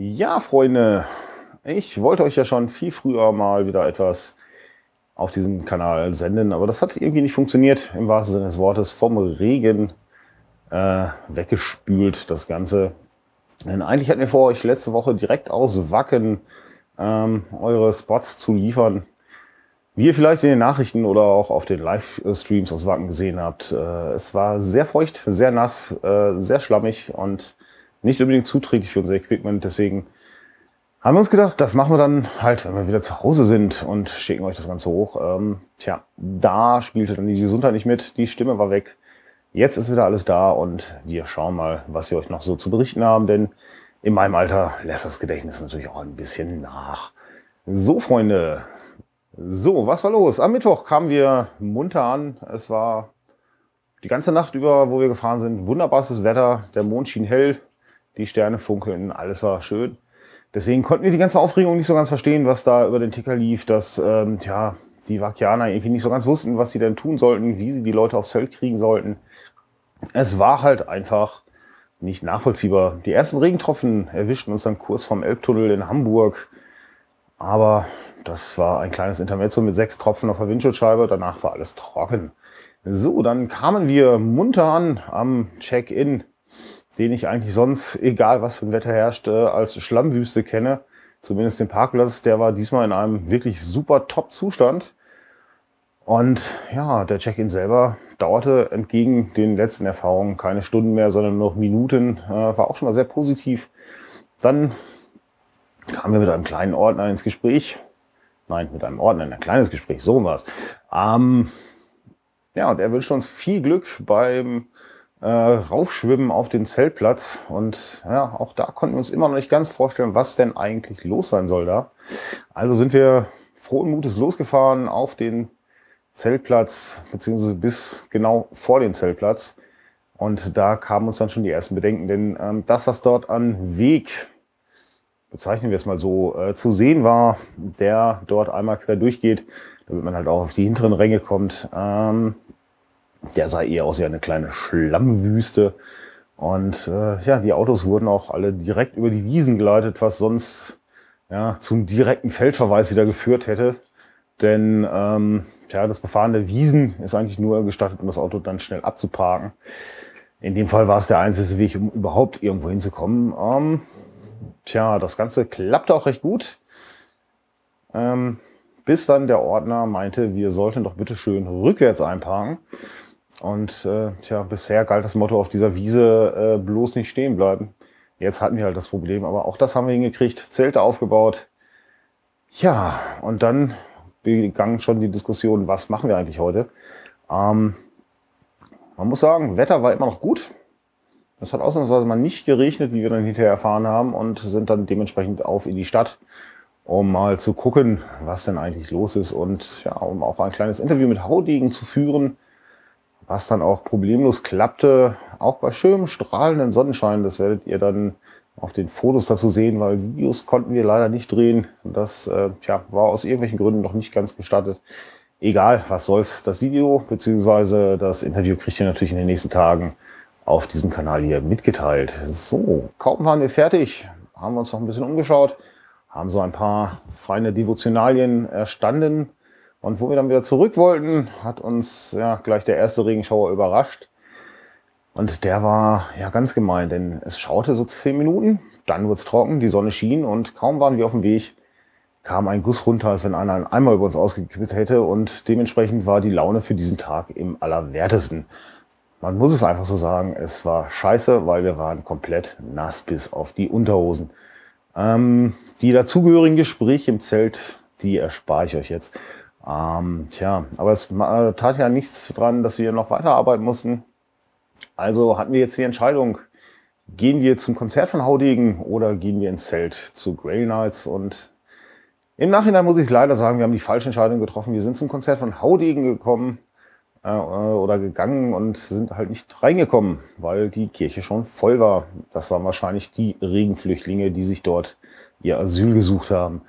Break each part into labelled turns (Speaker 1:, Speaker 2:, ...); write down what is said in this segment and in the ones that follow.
Speaker 1: Ja, Freunde, ich wollte euch ja schon viel früher mal wieder etwas auf diesem Kanal senden, aber das hat irgendwie nicht funktioniert, im wahrsten Sinne des Wortes, vom Regen äh, weggespült, das Ganze. Denn eigentlich hatten wir vor, euch letzte Woche direkt aus Wacken ähm, eure Spots zu liefern. Wie ihr vielleicht in den Nachrichten oder auch auf den Livestreams aus Wacken gesehen habt, äh, es war sehr feucht, sehr nass, äh, sehr schlammig und nicht unbedingt zuträglich für unser Equipment. Deswegen haben wir uns gedacht, das machen wir dann halt, wenn wir wieder zu Hause sind und schicken euch das Ganze hoch. Ähm, tja, da spielte dann die Gesundheit nicht mit, die Stimme war weg. Jetzt ist wieder alles da und wir schauen mal, was wir euch noch so zu berichten haben, denn in meinem Alter lässt das Gedächtnis natürlich auch ein bisschen nach. So, Freunde. So, was war los? Am Mittwoch kamen wir munter an. Es war die ganze Nacht über, wo wir gefahren sind, wunderbares Wetter. Der Mond schien hell die Sterne funkeln, alles war schön. Deswegen konnten wir die ganze Aufregung nicht so ganz verstehen, was da über den Ticker lief, dass ähm, ja, die Vakianer irgendwie nicht so ganz wussten, was sie denn tun sollten, wie sie die Leute aufs Feld kriegen sollten. Es war halt einfach nicht nachvollziehbar. Die ersten Regentropfen erwischten uns dann kurz vom Elbtunnel in Hamburg. Aber das war ein kleines Intermezzo mit sechs Tropfen auf der Windschutzscheibe. Danach war alles trocken. So, dann kamen wir munter an am Check-in den ich eigentlich sonst, egal was für ein Wetter herrscht, äh, als Schlammwüste kenne. Zumindest den Parkplatz, der war diesmal in einem wirklich super Top-Zustand. Und ja, der Check-in selber dauerte entgegen den letzten Erfahrungen keine Stunden mehr, sondern nur noch Minuten. Äh, war auch schon mal sehr positiv. Dann kamen wir mit einem kleinen Ordner ins Gespräch. Nein, mit einem Ordner in ein kleines Gespräch, so war's. Ähm, ja, und er wünscht uns viel Glück beim äh, raufschwimmen auf den Zeltplatz. Und ja, auch da konnten wir uns immer noch nicht ganz vorstellen, was denn eigentlich los sein soll da. Also sind wir frohen Mutes losgefahren auf den Zeltplatz, beziehungsweise bis genau vor den Zeltplatz. Und da kamen uns dann schon die ersten Bedenken, denn ähm, das, was dort an Weg, bezeichnen wir es mal so, äh, zu sehen war, der dort einmal quer durchgeht, damit man halt auch auf die hinteren Ränge kommt, ähm, der sah eher aus wie eine kleine Schlammwüste. Und äh, ja, die Autos wurden auch alle direkt über die Wiesen geleitet, was sonst ja, zum direkten Feldverweis wieder geführt hätte. Denn ähm, ja, das Befahren der Wiesen ist eigentlich nur gestattet, um das Auto dann schnell abzuparken. In dem Fall war es der einzige Weg, um überhaupt irgendwo hinzukommen. Ähm, tja, das Ganze klappte auch recht gut. Ähm, bis dann der Ordner meinte, wir sollten doch bitte schön rückwärts einparken. Und äh, tja, bisher galt das Motto auf dieser Wiese äh, bloß nicht stehen bleiben. Jetzt hatten wir halt das Problem, aber auch das haben wir hingekriegt, Zelte aufgebaut. Ja, und dann begann schon die Diskussion, was machen wir eigentlich heute? Ähm, man muss sagen, Wetter war immer noch gut. Es hat ausnahmsweise mal nicht geregnet, wie wir dann hinterher erfahren haben, und sind dann dementsprechend auf in die Stadt, um mal zu gucken, was denn eigentlich los ist und ja, um auch ein kleines Interview mit Haudegen zu führen was dann auch problemlos klappte, auch bei schönem strahlenden Sonnenschein. Das werdet ihr dann auf den Fotos dazu sehen, weil Videos konnten wir leider nicht drehen. Das äh, tja, war aus irgendwelchen Gründen noch nicht ganz gestattet. Egal, was soll's. Das Video bzw. das Interview kriegt ihr natürlich in den nächsten Tagen auf diesem Kanal hier mitgeteilt. So, kaum waren wir fertig, haben wir uns noch ein bisschen umgeschaut, haben so ein paar feine Devotionalien erstanden und wo wir dann wieder zurück wollten, hat uns ja gleich der erste Regenschauer überrascht. Und der war ja ganz gemein, denn es schaute so zehn Minuten, dann wurde es trocken, die Sonne schien und kaum waren wir auf dem Weg, kam ein Guss runter, als wenn einer einen Eimer über uns ausgekippt hätte und dementsprechend war die Laune für diesen Tag im allerwertesten. Man muss es einfach so sagen, es war scheiße, weil wir waren komplett nass bis auf die Unterhosen. Ähm, die dazugehörigen Gespräche im Zelt, die erspare ich euch jetzt. Ähm, tja, aber es äh, tat ja nichts dran, dass wir noch weiterarbeiten mussten. Also hatten wir jetzt die Entscheidung, gehen wir zum Konzert von Haudegen oder gehen wir ins Zelt zu Grail Nights und im Nachhinein muss ich leider sagen, wir haben die falsche Entscheidung getroffen. Wir sind zum Konzert von Haudegen gekommen äh, oder gegangen und sind halt nicht reingekommen, weil die Kirche schon voll war. Das waren wahrscheinlich die Regenflüchtlinge, die sich dort ihr Asyl gesucht haben.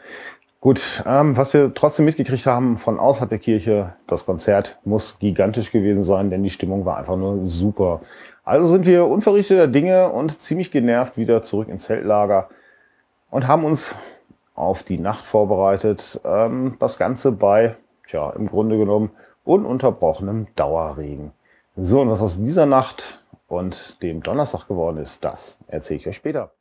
Speaker 1: Gut, ähm, was wir trotzdem mitgekriegt haben von außerhalb der Kirche, das Konzert muss gigantisch gewesen sein, denn die Stimmung war einfach nur super. Also sind wir unverrichteter Dinge und ziemlich genervt wieder zurück ins Zeltlager und haben uns auf die Nacht vorbereitet. Ähm, das Ganze bei, tja, im Grunde genommen ununterbrochenem Dauerregen. So, und was aus dieser Nacht und dem Donnerstag geworden ist, das erzähle ich euch später.